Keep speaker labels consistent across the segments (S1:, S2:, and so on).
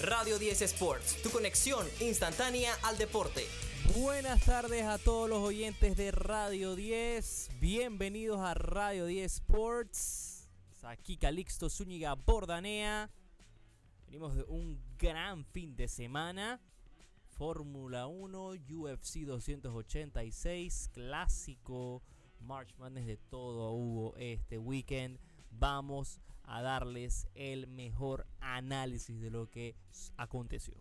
S1: Radio 10 Sports, tu conexión instantánea al deporte.
S2: Buenas tardes a todos los oyentes de Radio 10. Bienvenidos a Radio 10 Sports. Aquí Calixto Zúñiga Bordanea. Venimos de un gran fin de semana. Fórmula 1, UFC 286, clásico, March Madness de todo hubo este weekend. Vamos a darles el mejor análisis de lo que aconteció.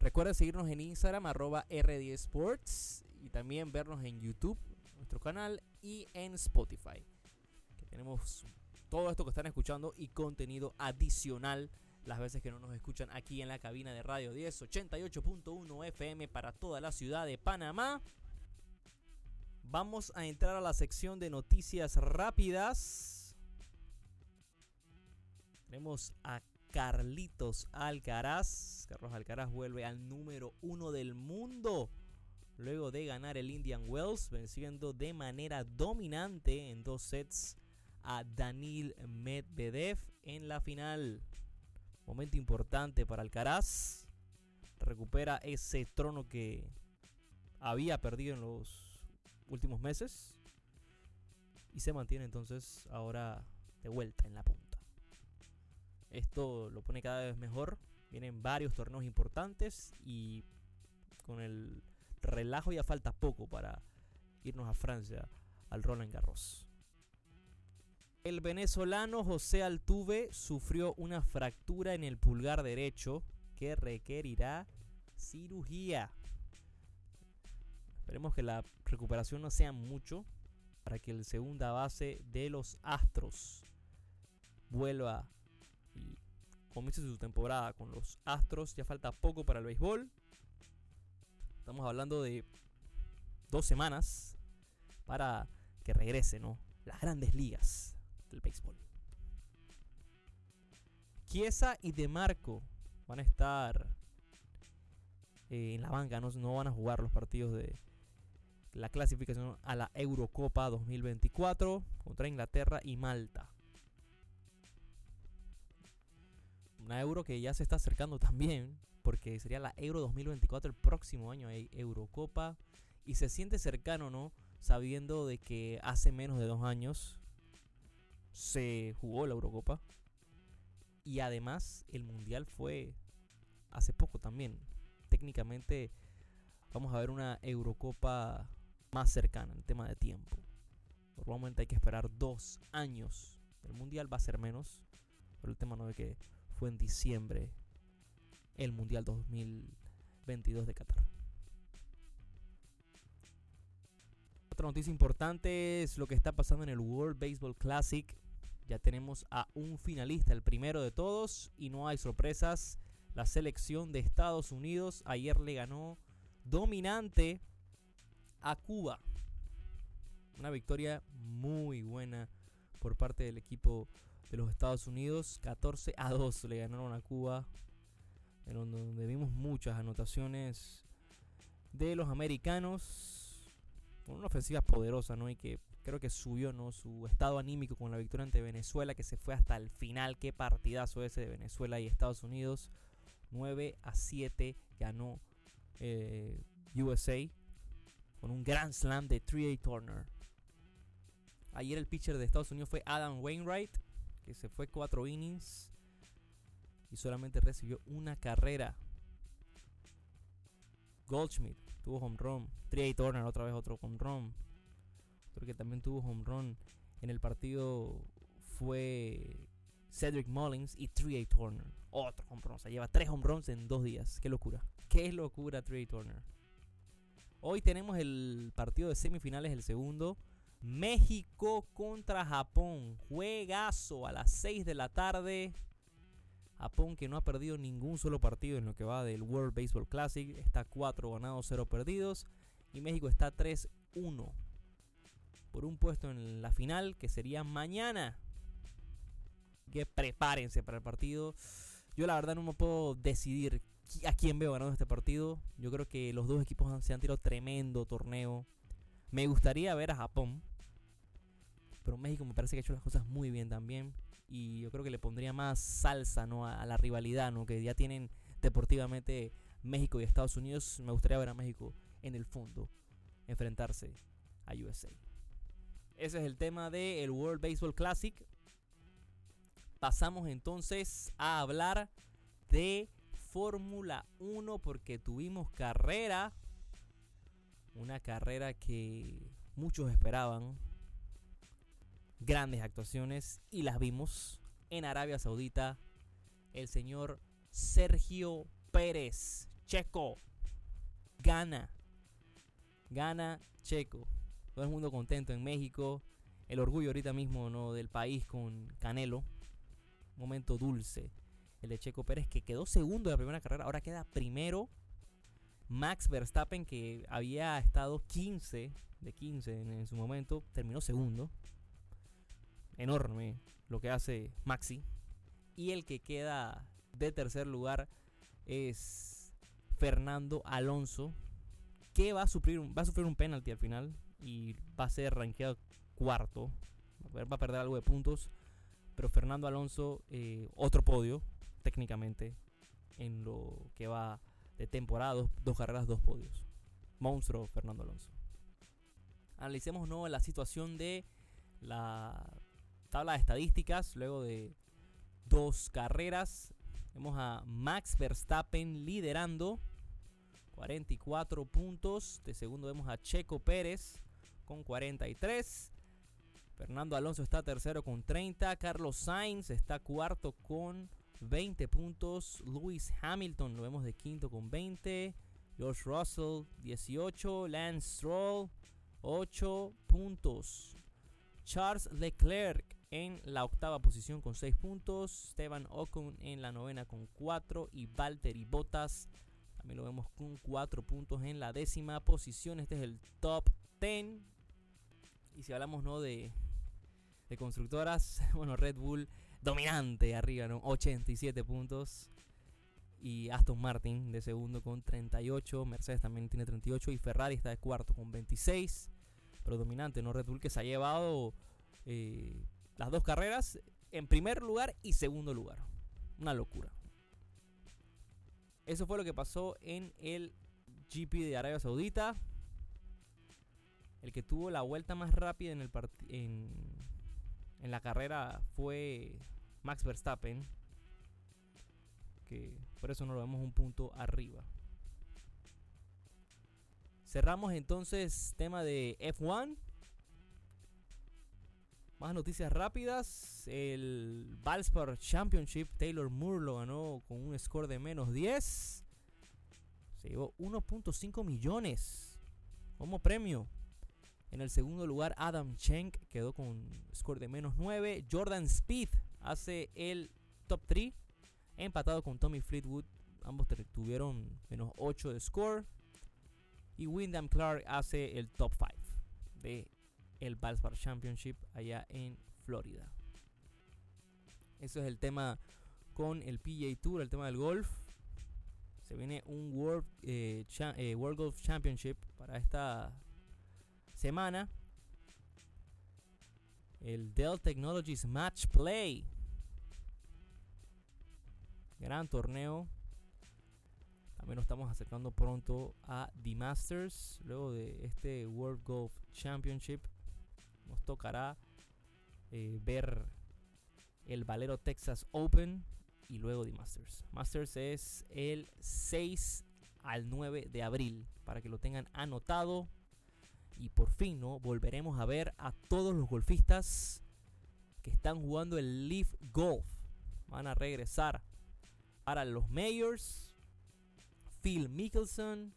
S2: Recuerda seguirnos en Instagram, arroba R10 Sports, y también vernos en YouTube, nuestro canal, y en Spotify. Que tenemos todo esto que están escuchando y contenido adicional las veces que no nos escuchan aquí en la cabina de Radio 10, 88.1 FM para toda la ciudad de Panamá. Vamos a entrar a la sección de noticias rápidas. Tenemos a Carlitos Alcaraz. Carlos Alcaraz vuelve al número uno del mundo. Luego de ganar el Indian Wells, venciendo de manera dominante en dos sets a Danil Medvedev en la final. Momento importante para Alcaraz. Recupera ese trono que había perdido en los últimos meses. Y se mantiene entonces ahora de vuelta en la punta. Esto lo pone cada vez mejor. Vienen varios torneos importantes y con el relajo ya falta poco para irnos a Francia al Roland Garros. El venezolano José Altuve sufrió una fractura en el pulgar derecho que requerirá cirugía. Esperemos que la recuperación no sea mucho para que el segunda base de los Astros vuelva y comience su temporada con los Astros. Ya falta poco para el béisbol. Estamos hablando de dos semanas para que regrese, ¿no? Las grandes ligas del béisbol. Chiesa y DeMarco van a estar eh, en la banca, no, no van a jugar los partidos de la clasificación a la Eurocopa 2024 contra Inglaterra y Malta. Una euro que ya se está acercando también, porque sería la Euro 2024 el próximo año hay Eurocopa. Y se siente cercano, ¿no? Sabiendo de que hace menos de dos años se jugó la Eurocopa. Y además el Mundial fue hace poco también. Técnicamente vamos a ver una Eurocopa más cercana en tema de tiempo. Normalmente hay que esperar dos años. El Mundial va a ser menos. Pero el tema no es que fue en diciembre el Mundial 2022 de Qatar. Otra noticia importante es lo que está pasando en el World Baseball Classic ya tenemos a un finalista, el primero de todos, y no hay sorpresas. La selección de Estados Unidos ayer le ganó dominante a Cuba. Una victoria muy buena por parte del equipo de los Estados Unidos. 14 a 2 le ganaron a Cuba. En donde vimos muchas anotaciones de los americanos. Con una ofensiva poderosa, ¿no? Y que creo que subió ¿no? su estado anímico con la victoria ante Venezuela, que se fue hasta el final. Qué partidazo ese de Venezuela y Estados Unidos. 9 a 7 ganó eh, USA con un gran slam de 3A Turner. Ayer el pitcher de Estados Unidos fue Adam Wainwright, que se fue 4 innings y solamente recibió una carrera. Goldschmidt tuvo home run. 3A Turner otra vez otro home run. Creo que también tuvo home run en el partido fue Cedric Mullins y 3A Turner. Otro home run. O sea, lleva tres home runs en dos días. Qué locura. Qué locura 3A Turner. Hoy tenemos el partido de semifinales, el segundo. México contra Japón. Juegazo a las 6 de la tarde. Japón que no ha perdido ningún solo partido en lo que va del World Baseball Classic. Está 4 ganados, 0 perdidos. Y México está 3-1 por un puesto en la final que sería mañana. Que prepárense para el partido. Yo la verdad no me puedo decidir a quién veo ganando este partido. Yo creo que los dos equipos se han tirado tremendo torneo. Me gustaría ver a Japón. Pero México me parece que ha hecho las cosas muy bien también. y yo creo que le pondría más salsa ¿no? a, la rivalidad ¿no? que ya tienen deportivamente México y Estados Unidos. Me gustaría ver a México en el fondo enfrentarse a USA. Ese es el tema del World Baseball Classic. Pasamos entonces a hablar de Fórmula 1 porque tuvimos carrera. Una carrera que muchos esperaban. Grandes actuaciones y las vimos en Arabia Saudita. El señor Sergio Pérez, Checo, gana. Gana Checo. Todo el mundo contento en México. El orgullo ahorita mismo ¿no? del país con Canelo. Momento dulce. El de Checo Pérez que quedó segundo de la primera carrera. Ahora queda primero. Max Verstappen que había estado 15 de 15 en, su momento. Terminó segundo. Enorme lo que hace Maxi. Y el que queda de tercer lugar es Fernando Alonso. Que va a sufrir, va a sufrir un penalti al final y va a ser rankeado cuarto. Va a perder algo de puntos. Pero Fernando Alonso, eh, otro podio, técnicamente, en lo que va de temporada, dos, carreras, dos podios. Monstruo Fernando Alonso. Analicemos ¿no? la situación de la tabla de estadísticas luego de dos carreras. Vemos a Max Verstappen liderando 44 puntos. De segundo vemos a Checo Pérez con 43. Fernando Alonso está tercero con 30. Carlos Sainz está cuarto con 20 puntos. Lewis Hamilton lo vemos de quinto con 20. George Russell 18. Lance Stroll 8 puntos. Charles Leclerc en la octava posición con 6 puntos. Esteban Ocon en la novena con 4. Y Valtteri Bottas también lo vemos con 4 puntos en la décima posición. Este es el top 10 y si hablamos ¿no? de, de constructoras, bueno, Red Bull dominante arriba, ¿no? 87 puntos. Y Aston Martin de segundo con 38. Mercedes también tiene 38. Y Ferrari está de cuarto con 26. Pero dominante, ¿no? Red Bull que se ha llevado eh, las dos carreras en primer lugar y segundo lugar. Una locura. Eso fue lo que pasó en el GP de Arabia Saudita. El que tuvo la vuelta más rápida en, el en, en la carrera fue Max Verstappen. Que por eso nos lo vemos un punto arriba. Cerramos entonces tema de F1. Más noticias rápidas. El Valspar Championship, Taylor Moore lo ganó con un score de menos 10. Se llevó 1.5 millones como premio. En el segundo lugar, Adam Schenk quedó con score de menos 9. Jordan Speed hace el top 3, empatado con Tommy Fleetwood. Ambos tuvieron menos 8 de score. Y Wyndham Clark hace el top 5 de el Valspar Championship allá en Florida. Eso es el tema con el PGA Tour, el tema del golf. Se viene un World, eh, eh, World Golf Championship para esta semana. El Dell Technologies Match Play. Gran torneo. También nos estamos acercando pronto a The Masters. Luego de este World Golf Championship. Nos tocará eh, ver el Valero Texas Open y luego The Masters. Masters es el 6 al 9 de abril. Para que lo tengan anotado y por fin ¿no? volveremos a ver a todos los golfistas que están jugando el Leaf Golf. Van a regresar para los Mayors. Phil Mickelson,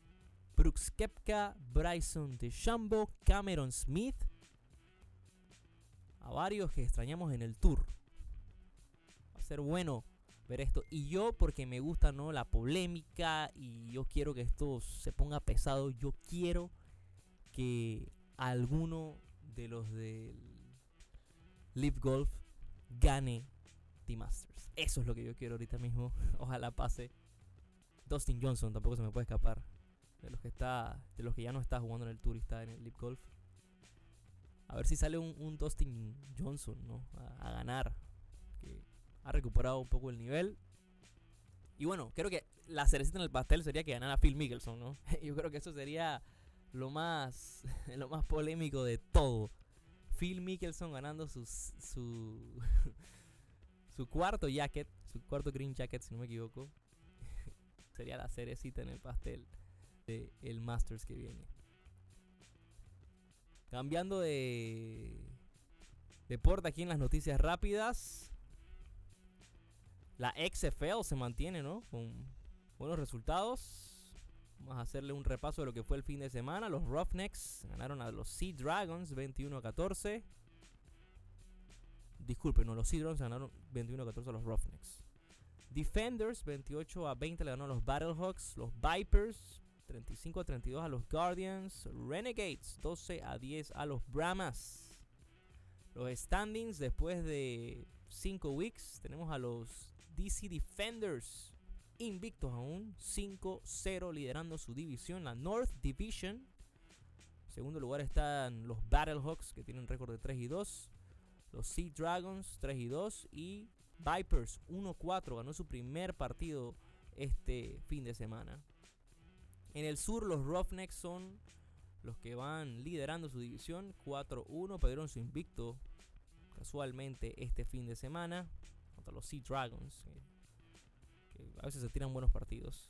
S2: Brooks Kepka, Bryson DeChambeau, Cameron Smith. A varios que extrañamos en el tour. Va a ser bueno ver esto. Y yo, porque me gusta ¿no? la polémica y yo quiero que esto se ponga pesado, yo quiero que alguno de los del Live Golf gane The Masters. Eso es lo que yo quiero ahorita mismo. Ojalá pase. Dustin Johnson tampoco se me puede escapar. De los que está. De los que ya no está jugando en el Tour y está en el Live Golf. A ver si sale un, Dustin Johnson, ¿no? A, ganar. que ha recuperado un poco el nivel. Y bueno, creo que la cerecita en el pastel sería que ganara Phil Mickelson, ¿no? Yo creo que eso sería lo más, lo más polémico de todo. Phil Mickelson ganando su, su, su cuarto jacket, su cuarto green jacket, si no me equivoco. sería la cerecita en el pastel del el Masters que viene. Cambiando de deporte aquí en las noticias rápidas. La XFL se mantiene, ¿no? Con buenos resultados. Vamos a hacerle un repaso de lo que fue el fin de semana. Los Roughnecks ganaron a los Sea Dragons 21 a 14. Disculpen, no, los Sea Dragons ganaron 21 a 14 a los Roughnecks. Defenders 28 a 20 le ganaron a los Battlehawks. Los Vipers 35 a 32 a los Guardians. Renegades 12 a 10 a los Brahmas. Los standings después de 5 weeks tenemos a los DC Defenders invictos aún, 5-0 liderando su división, la North Division. Segundo lugar están los Battlehawks que tienen récord de 3 y 2. Los Sea Dragons 3 y 2 y Vipers 1-4 ganó su primer partido este fin de semana. En el sur, los Roughnecks son los que van liderando su división. 4-1, perdieron su invicto casualmente este fin de semana contra los Sea Dragons. A veces se tiran buenos partidos.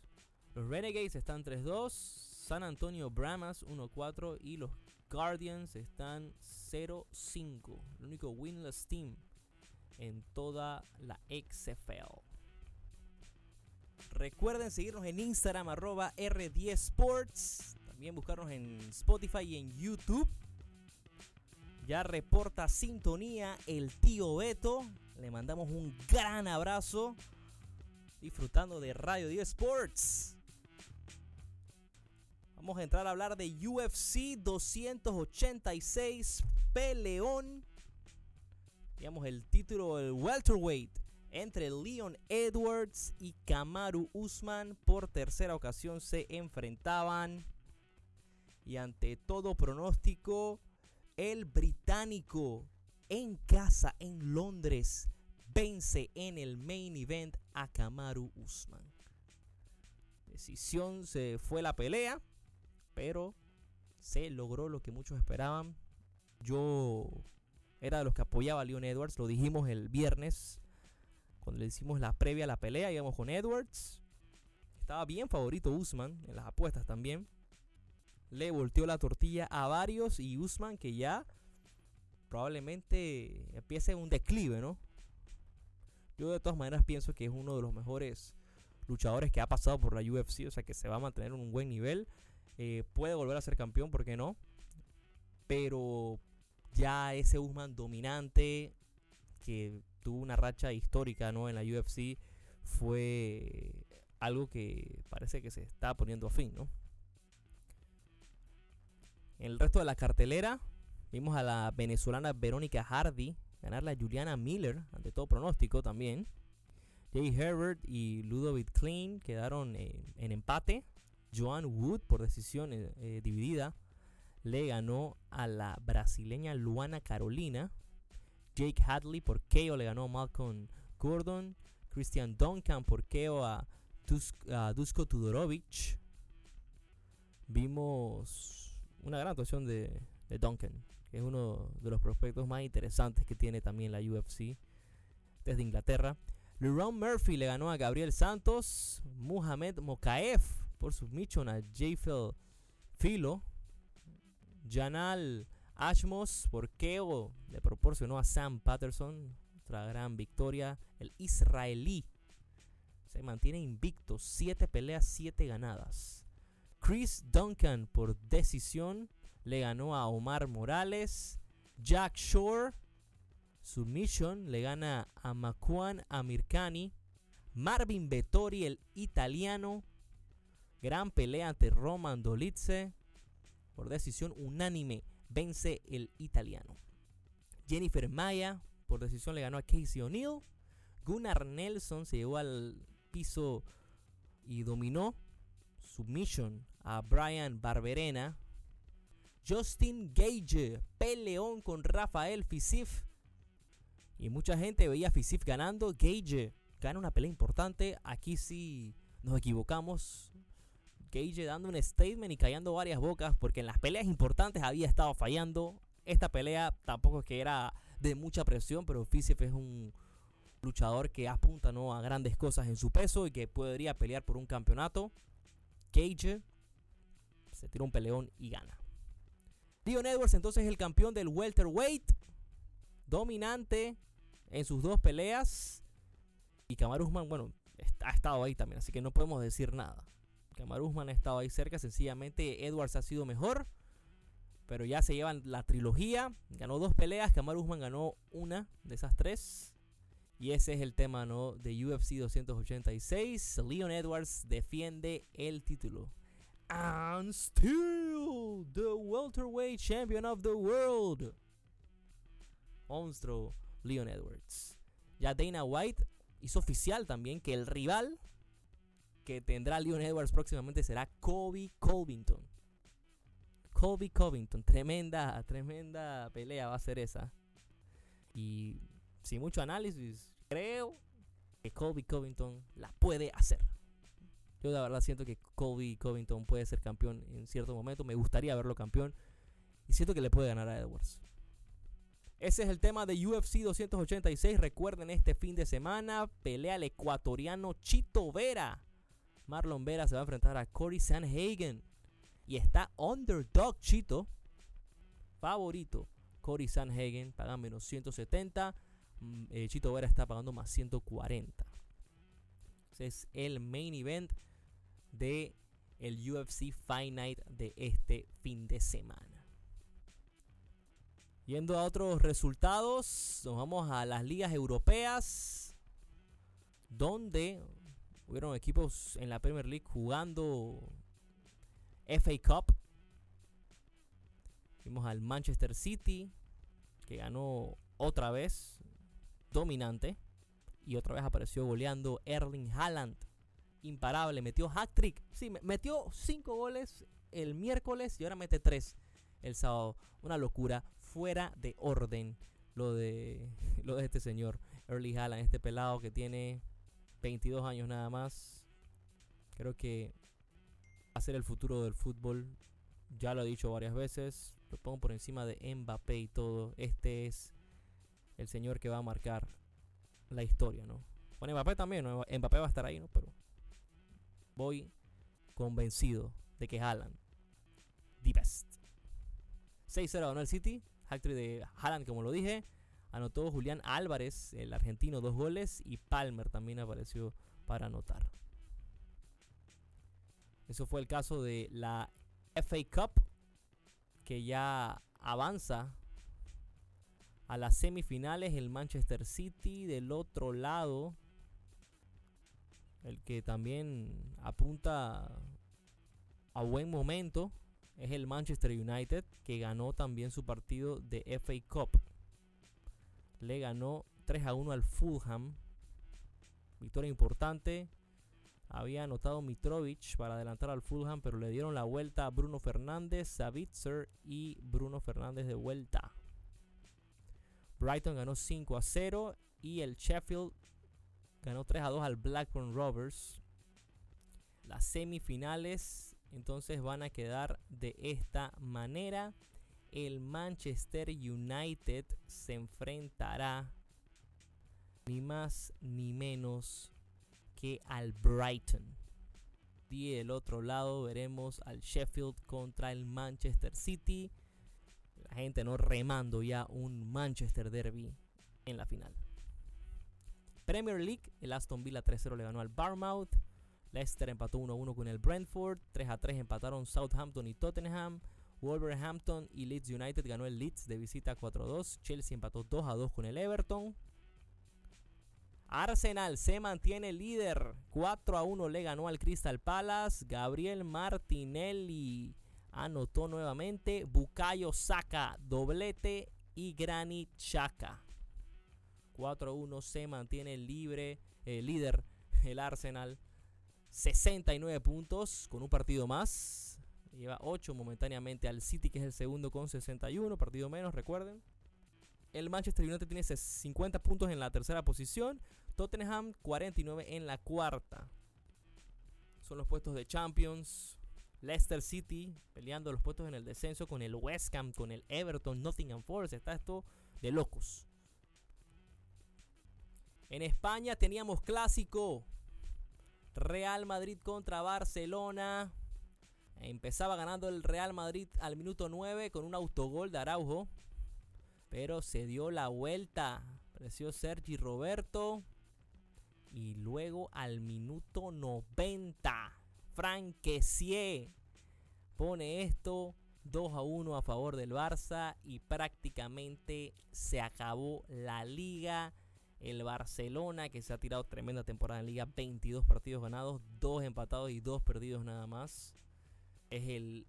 S2: Los Renegades están 3-2. San Antonio Brahmas 1-4 y los Guardians están 0-5. El único winless team en toda la XFL. Recuerden seguirnos en Instagram arroba R10 Sports. También buscarnos en Spotify y en YouTube. Ya reporta sintonía el tío Beto. Le mandamos un gran abrazo. Disfrutando de Radio 10 Sports. Vamos a entrar a hablar de UFC 286 Peleón. Digamos el título del welterweight entre Leon Edwards y Kamaru Usman por tercera ocasión se enfrentaban. Y ante todo pronóstico, el británico en casa en Londres vence en el main event a Kamaru Usman. Decisión se fue la pelea, pero se logró lo que muchos esperaban. Yo era de los que apoyaba a Leon Edwards, lo dijimos el viernes cuando le hicimos la previa a la pelea, íbamos con Edwards. Estaba bien favorito Usman en las apuestas también. Le volteó la tortilla a varios y Usman que ya probablemente empiece un declive, ¿no? Yo de todas maneras pienso que es uno de los mejores luchadores que ha pasado por la UFC, o sea que se va a mantener en un buen nivel. Eh, puede volver a ser campeón, ¿por qué no? Pero ya ese Usman dominante que tuvo una racha histórica ¿no? en la UFC fue algo que parece que se está poniendo a fin. ¿no? En el resto de la cartelera vimos a la venezolana Verónica Hardy ganar la Juliana Miller ante todo pronóstico también. Jay Herbert y Ludovic Klein quedaron en empate. Joan Wood por decisión eh, eh, dividida le ganó a la brasileña Luana Carolina Jake Hadley por KO le ganó a Malcolm Gordon. Christian Duncan por KO a, Dusko Tudorovic. Vimos una gran actuación de, Duncan, que es uno de los prospectos más interesantes que tiene también la UFC desde Inglaterra. Leron Murphy le ganó a Gabriel Santos. Muhammad Mokaev por submission a Jayfel Filo. Janal Ashmos por KO le proporcionó a Sam Patterson otra gran victoria. El israelí se mantiene invicto, 7 peleas, 7 ganadas. Chris Duncan por decisión le ganó a Omar Morales. Jack Shore, submission, le gana a Makwan Amirkani. Marvin Vettori, el italiano, gran pelea ante Roman Dolitze por decisión unánime vence el italiano. Jennifer Maya por decisión le ganó a Casey O'Neill. Gunnar Nelson se llevó al piso y dominó. Submission a Brian Barberena. Justin Gage peleón con Rafael Fisif. Y mucha gente veía Fisif ganando. Gage gana una pelea importante. Aquí sí nos equivocamos. Gage dando un statement y callando varias bocas porque en las peleas importantes había estado fallando. Esta pelea tampoco es que era de mucha presión, pero Fisif es un luchador que apunta ¿no? a grandes cosas en su peso y que podría pelear por un campeonato. Gage se tira un peleón y gana. Leon Edwards entonces es el campeón del welterweight, dominante en sus dos peleas. Y Kamaru Usman, bueno, ha estado ahí también, así que no podemos decir nada. Kamaru Usman ha estado ahí cerca, sencillamente Edwards ha sido mejor. Pero ya se llevan la trilogía. Ganó dos peleas, Kamaru Usman ganó una de esas tres. Y ese es el tema ¿no? de UFC 286. Leon Edwards defiende el título. And still the welterweight champion of the world. Monstruo Leon Edwards. Ya Dana White hizo oficial también que el rival que tendrá Leon Edwards próximamente será Kobe Covington. Kobe Covington, tremenda, tremenda pelea va a ser esa. Y sin mucho análisis, creo que Kobe Covington la puede hacer. Yo de verdad siento que Kobe Covington puede ser campeón en cierto momento. Me gustaría verlo campeón. Y siento que le puede ganar a Edwards. Ese es el tema de UFC 286. Recuerden este fin de semana. Pelea el ecuatoriano Chito Vera. Marlon Vera se va a enfrentar a Cory Sanhagen. Y está underdog Chito. Favorito. Cory Sanhagen paga menos 170. Mm, eh, Chito Vera está pagando más 140. Ese es el main event de el UFC Fight Night de este fin de semana. Yendo a otros resultados, nos vamos a las ligas europeas, donde hubieron equipos en la Premier League jugando FA Cup. Vimos al Manchester City, que ganó otra vez, dominante, y otra vez apareció goleando Erling Haaland, imparable, metió hat-trick, sí, metió 5 goles el miércoles y ahora mete 3 el sábado, una locura fuera de orden lo de, lo de este señor, Early Haaland, este pelado que tiene 22 años nada más. Creo que ser el futuro del fútbol. Ya lo he dicho varias veces. Lo pongo por encima de Mbappé y todo. Este es el señor que va a marcar la historia, ¿no? Bueno, Mbappé también, ¿no? Mbappé va a estar ahí, ¿no? Pero voy convencido de que Haaland, the best. 6-0 ganó City. Actriz de Haaland, como lo dije. Anotó Julián Álvarez, el argentino, dos goles. Y Palmer también apareció para anotar. Eso fue el caso de la FA Cup, que ya avanza a las semifinales. El Manchester City del otro lado. El que también apunta a buen momento es el Manchester United, que ganó también su partido de FA Cup. Le ganó 3 a 1 al Fulham. Victoria importante. Había anotado Mitrovic para adelantar al Fulham, pero le dieron la vuelta a Bruno Fernández, Savitzer y Bruno Fernández de vuelta. Brighton ganó 5 a 0 y el Sheffield ganó 3 a 2 al Blackburn Rovers. Las semifinales entonces van a quedar de esta manera. El Manchester United se enfrentará ni más ni menos que al Brighton. Y del otro lado veremos al Sheffield contra el Manchester City. La gente no remando ya un Manchester Derby en la final. Premier League, el Aston Villa 3-0 le ganó al Barmouth. Leicester empató 1-1 con el Brentford. 3-3 empataron Southampton y Tottenham. Wolverhampton y Leeds United ganó el Leeds de visita 4-2. Chelsea empató 2-2 con el Everton. Arsenal se mantiene líder. 4-1 le ganó al Crystal Palace. Gabriel Martinelli anotó nuevamente. Bukayo Saka, doblete y Granit Xhaka. 4-1 se mantiene libre, eh, líder el Arsenal 69 puntos con un partido más. Lleva 8 momentáneamente al City, que es el segundo con 61. Partido menos, recuerden. El Manchester United tiene 50 puntos en la tercera posición. Tottenham 49 en la cuarta. Son los puestos de Champions. Leicester City peleando los puestos en el descenso con el West Ham, con el Everton, Nottingham Forest. Está esto de locos. En España teníamos clásico. Real Madrid contra Barcelona. Empezaba ganando el Real Madrid al minuto 9 con un autogol de Araujo. Pero se dio la vuelta. Apareció Sergi Roberto. Y luego al minuto 90. Franquecier pone esto 2 a 1 a favor del Barça. Y prácticamente se acabó la liga. El Barcelona, que se ha tirado tremenda temporada en liga, 22 partidos ganados, 2 empatados y 2 perdidos nada más. Es el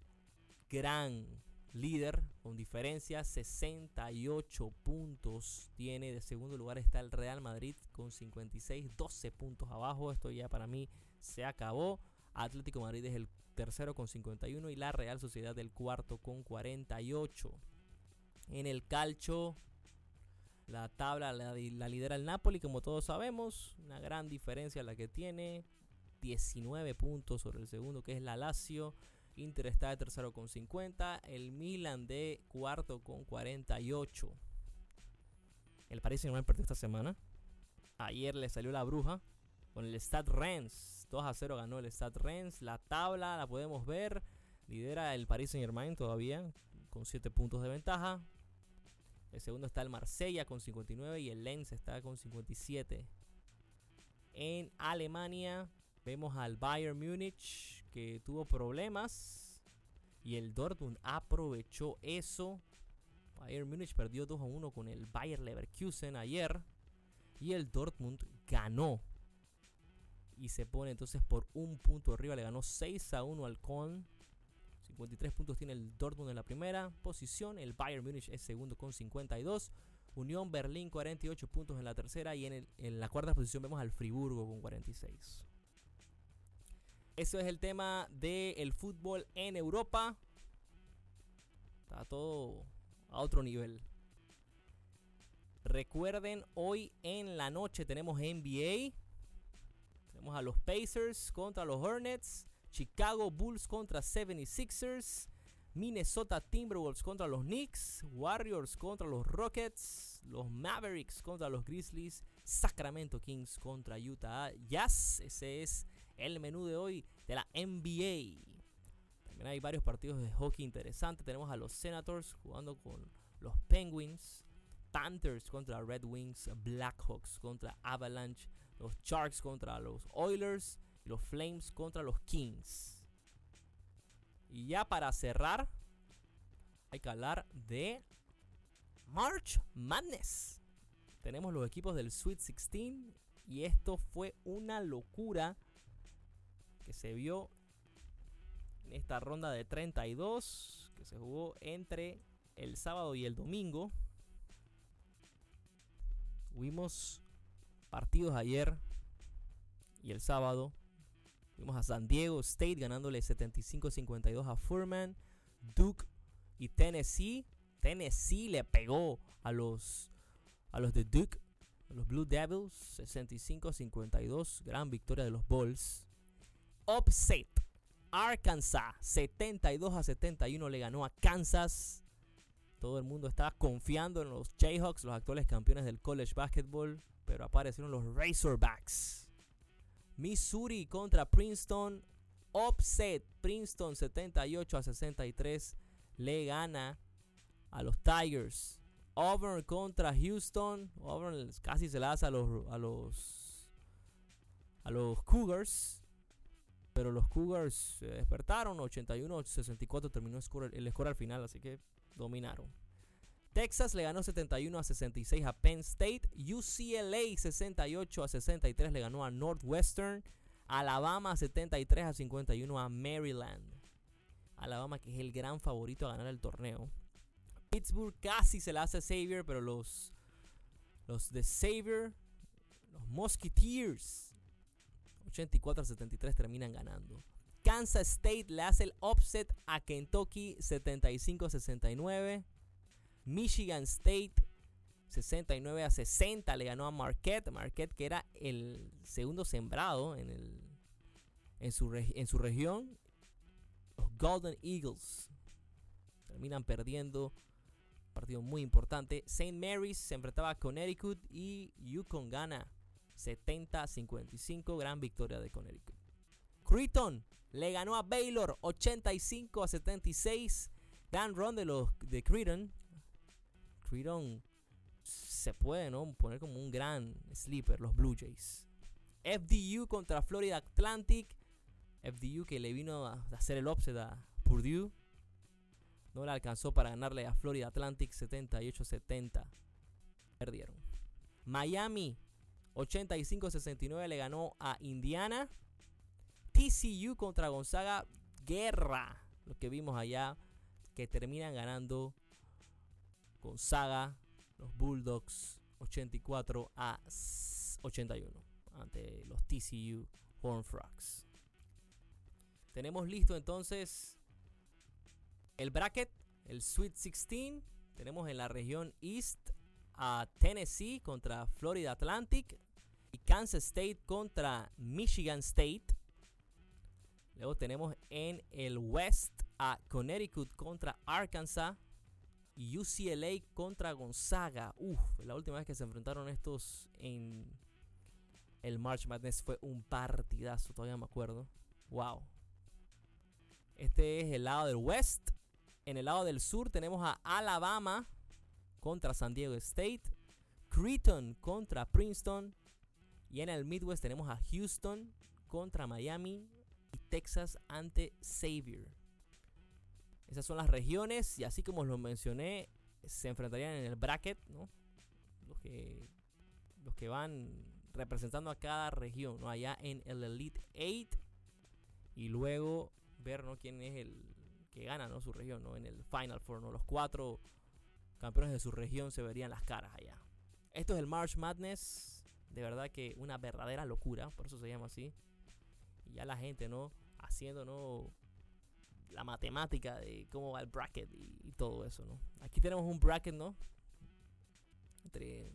S2: gran líder con diferencia, 68 puntos tiene. De segundo lugar está el Real Madrid con 56, 12 puntos abajo. Esto ya para mí se acabó. Atlético Madrid es el tercero con 51 y la Real Sociedad el cuarto con 48. En el calcho, la tabla la, lidera el Napoli, como todos sabemos. Una gran diferencia la que tiene. 19 puntos sobre el segundo, que es la Lazio. Inter está de tercero con 50. El Milan de cuarto con 48. El Paris Saint-Germain perdió esta semana. Ayer le salió la bruja con el Stade Rennes. 2 a 0 ganó el Stade Rennes. La tabla la podemos ver. Lidera el Paris Saint-Germain todavía con 7 puntos de ventaja. El segundo está el Marsella con 59 y el Lens está con 57. En Alemania vemos al Bayern Múnich que tuvo problemas y el Dortmund aprovechó eso. Bayern Múnich perdió 2 a 1 con el Bayern Leverkusen ayer y el Dortmund ganó y se pone entonces por un punto arriba. Le ganó 6 a 1 al Con 53 puntos tiene el Dortmund en la primera posición. El Bayern Múnich es segundo con 52. Unión Berlín 48 puntos en la tercera. Y en, la cuarta posición vemos al Friburgo con 46. Eso es el tema del fútbol en Europa. Está todo a otro nivel. Recuerden, hoy en la noche tenemos NBA. Tenemos a los Pacers contra los Hornets. Chicago Bulls contra 76ers. Minnesota Timberwolves contra los Knicks. Warriors contra los Rockets. Los Mavericks contra los Grizzlies. Sacramento Kings contra Utah Jazz. Ese es el menú de hoy de la NBA. También hay varios partidos de hockey interesantes. Tenemos a los Senators jugando con los Penguins. Panthers contra Red Wings. Blackhawks contra Avalanche. Los Sharks contra los Oilers los Flames contra los Kings. Y ya para cerrar, hay que hablar de March Madness. Tenemos los equipos del Sweet 16 y esto fue una locura que se vio en esta ronda de 32 que se jugó entre el sábado y el domingo. Tuvimos partidos ayer y el sábado. Vimos a San Diego State ganándole 75-52 a Furman. Duke y Tennessee. Tennessee le pegó a los, a los de Duke, a los Blue Devils, 65-52. Gran victoria de los Bulls. Upset. Arkansas, 72 a 71 le ganó a Kansas. Todo el mundo estaba confiando en los Jayhawks, los actuales campeones del college basketball, pero aparecieron los Razorbacks. Missouri contra Princeton. Offset. Princeton 78 a 63 le gana a los Tigers. Auburn contra Houston. Auburn casi se la hace a los, a los, a los Cougars. Pero los Cougars despertaron. 81-64 terminó el score al final. Así que dominaron. Texas le ganó 71 a 66 a Penn State. UCLA 68 a 63 le ganó a Northwestern. Alabama 73 a 51 a Maryland. Alabama que es el gran favorito a ganar el torneo. Pittsburgh casi se la hace Xavier, pero los, los de Xavier, los Musketeers, 84 a 73 terminan ganando. Kansas State le hace el offset a Kentucky 75 a 69. Michigan State 69 a 60 le ganó a Marquette. Marquette que era el segundo sembrado en, su, en su región. Los Golden Eagles terminan perdiendo. Partido muy importante. St. Mary's se enfrentaba a Connecticut y Yukon gana 70-55. Gran victoria de Connecticut. Creighton le ganó a Baylor 85 a 76. Dan run de los de Creighton. Creighton se puede ¿no? poner como un gran sleeper, los Blue Jays. FDU contra Florida Atlantic. FDU que le vino a hacer el offset a Purdue. No le alcanzó para ganarle a Florida Atlantic 78-70. Perdieron. Miami 85-69 le ganó a Indiana. TCU contra Gonzaga. Guerra. Lo que vimos allá. Que terminan ganando Gonzaga. Los Bulldogs 84 a 81. Ante los TCU Horn Frogs. Tenemos listo entonces el bracket, el Sweet 16. Tenemos en la región East a Tennessee contra Florida Atlantic y Kansas State contra Michigan State. Luego tenemos en el West a Connecticut contra Arkansas y UCLA contra Gonzaga. Uf, la última vez que se enfrentaron estos en el March Madness fue un partidazo, todavía me acuerdo. Wow. Este es el lado del West. En el lado del sur tenemos a Alabama contra San Diego State, Creighton contra Princeton y en el Midwest tenemos a Houston contra Miami y Texas ante Xavier. Esas son las regiones y así como los mencioné, se enfrentarían en el bracket, ¿no? Los que, los que van representando a cada región, ¿no? Allá en el Elite 8 y luego ver, ¿no? Quién es el que gana, ¿no? Su región, ¿no? En el Final Four, ¿no? Los cuatro campeones de su región se verían las caras allá. Esto es el March Madness. De verdad que una verdadera locura, por eso se llama así. Y ya la gente, ¿no? Haciendo, ¿no? La matemática de cómo va el bracket y, todo eso, ¿no? Aquí tenemos un bracket, ¿no? Entre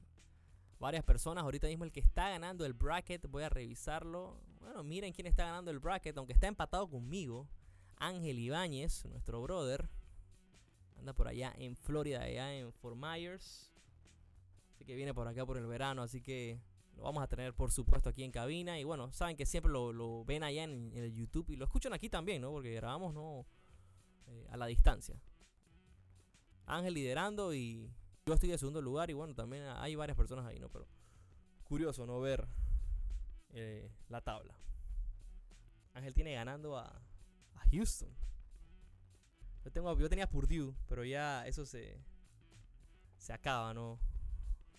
S2: varias personas. Ahorita mismo el que está ganando el bracket, voy a revisarlo. Bueno, miren quién está ganando el bracket, aunque está empatado conmigo. Ángel Ibáñez, nuestro brother. Anda por allá en Florida, allá en Fort Myers. Así que viene por acá por el verano, así que lo vamos a tener por supuesto aquí en cabina. Y bueno, saben que siempre lo, ven allá en, el YouTube y lo escuchan aquí también, ¿no? Porque grabamos no eh, a la distancia. Ángel liderando y yo estoy en segundo lugar y bueno, también hay varias personas ahí, ¿no? Pero curioso no ver eh, la tabla. Ángel tiene ganando a, a Houston. Yo, tengo, yo tenía Purdue, pero ya eso se, se acaba, ¿no?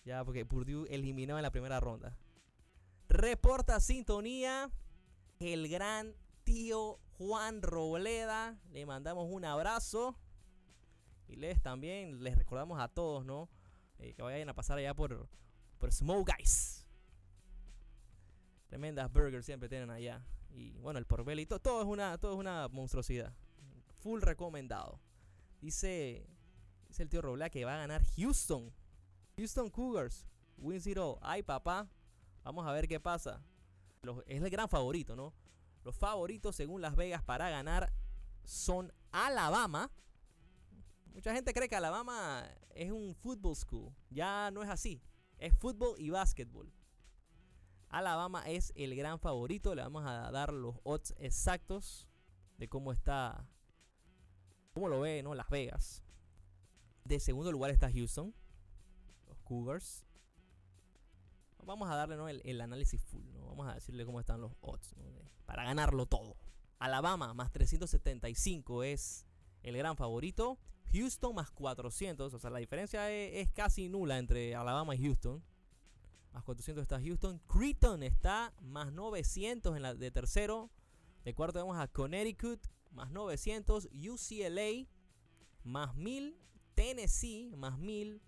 S2: Ya porque Purdue eliminó en la primera ronda. Reporta sintonía el gran tío Juan Robleda. Le mandamos un abrazo. Y les también, les recordamos a todos, ¿no? Eh, que vayan a pasar allá por, por Smoke Guys. Tremendas burgers siempre tienen allá. Y bueno, el porbelito, todo es una, todo es una monstruosidad full recomendado. Dice, dice el tío Roblea que va a ganar Houston. Houston Cougars. Win zero. Ay, papá. Vamos a ver qué pasa. es el gran favorito, ¿no? Los favoritos según Las Vegas para ganar son Alabama. Mucha gente cree que Alabama es un football school. Ya no es así. Es fútbol y básquetbol. Alabama es el gran favorito. Le vamos a dar los odds exactos de cómo está ¿Cómo lo ve, no? Las Vegas. De segundo lugar está Houston. Cougars. Vamos a darle ¿no? el, análisis full. ¿no? Vamos a decirle cómo están los odds. para ganarlo todo. Alabama más 375 es el gran favorito. Houston más 400. O sea, la diferencia es, casi nula entre Alabama y Houston. Más 400 está Houston. Creighton está más 900 en la de tercero. De cuarto vemos a Connecticut más 900, UCLA más 1000, Tennessee más 1000,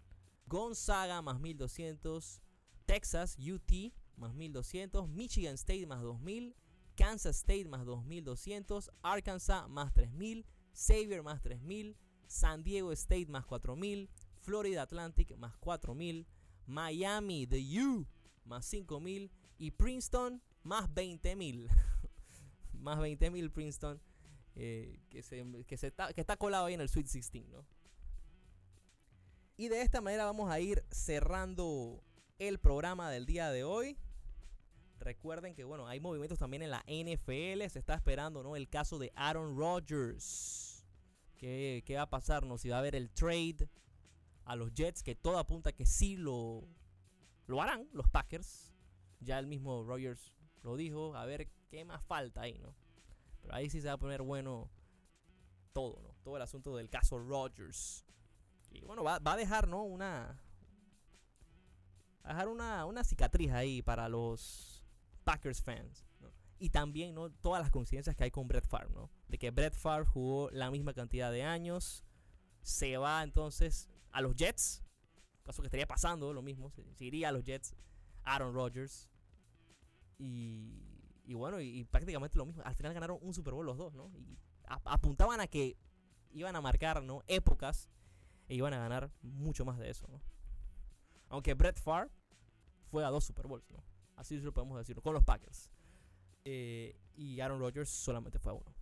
S2: Gonzaga más 1200, Texas UT más 1200, Michigan State más 2000, Kansas State más 2200, Arkansas más 3000, Xavier más 3000, San Diego State más 4000, Florida Atlantic más 4000, Miami, The U, más 5 mil. Y Princeton, más 20 mil. más 20 mil Princeton. Eh, que, se, que, está, que está colado ahí en el Sweet 16, ¿no? Y de esta manera vamos a ir cerrando el programa del día de hoy. Recuerden que bueno, hay movimientos también en la NFL. Se está esperando, ¿no? El caso de Aaron Rodgers. ¿Qué, qué va a pasar? ¿no? Si va a haber el trade a los Jets, que todo apunta que sí lo, lo harán los Packers. Ya el mismo Rodgers lo dijo. A ver qué más falta ahí, ¿no? Pero ahí sí se va a poner bueno todo, ¿no? Todo el asunto del caso Rodgers. Y bueno, va, va a dejar, ¿no? Una. Va a dejar una, una cicatriz ahí para los Packers fans. Y también, ¿no? Todas las coincidencias que hay con Brett Favre, ¿no? De que Brett Favre jugó la misma cantidad de años. Se va entonces a los Jets. Caso que estaría pasando lo mismo. Se, iría a los Jets. Aaron Rodgers. Y, y bueno, y, prácticamente lo mismo. Al final ganaron un Super Bowl los dos, ¿no? Y apuntaban a que iban a marcar, ¿no? Épocas. E iban a ganar mucho más de eso, ¿no? Aunque Brett Favre fue a dos Super Bowls, ¿no? Así lo podemos decir, con los Packers. Eh, y Aaron Rodgers solamente fue a uno.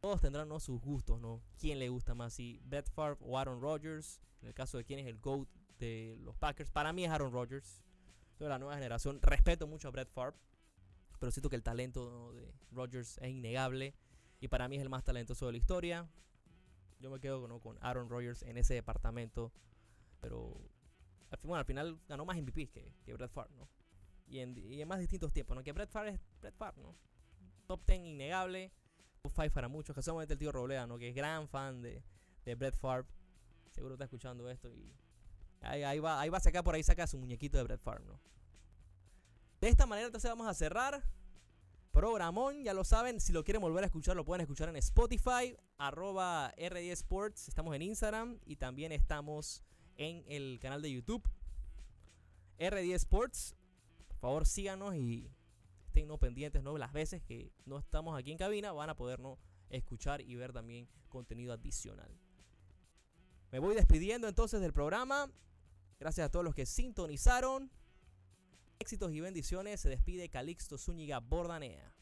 S2: Todos tendrán sus gustos, ¿no? ¿Quién le gusta más? Si Brett Favre o Aaron Rodgers. En el caso de quién es el GOAT de los Packers. Para mí es Aaron Rodgers. Soy de la nueva generación. Respeto mucho a Brett Favre. Pero siento que el talento de Rodgers es innegable. Y para mí es el más talentoso de la historia. Yo me quedo ¿no? con Aaron Rodgers en ese departamento. Pero bueno, al final ganó más MVPs que, que Brett Favre, ¿no? Y en, y en, más distintos tiempos, ¿no? Que Brett Favre es Brett Favre, ¿no? Top 10 innegable. Top 5 para muchos. Casualmente el tío Roblea, ¿no? Que es gran fan de, de Brett Favre. Seguro está escuchando esto y ahí, ahí, va, ahí va a sacar por ahí, saca su muñequito de Brett Favre, ¿no? De esta manera entonces vamos a cerrar. Programón, ya lo saben, si lo quieren volver a escuchar, lo pueden escuchar en Spotify, arroba R10 Sports, estamos en Instagram y también estamos en el canal de YouTube R10 Sports. Por favor, síganos y estén no pendientes, ¿no? Las veces que no estamos aquí en cabina van a poder ¿no? escuchar y ver también contenido adicional. Me voy despidiendo entonces del programa. Gracias a todos los que sintonizaron. Éxitos y bendiciones. Se despide Calixto Zúñiga Bordanea.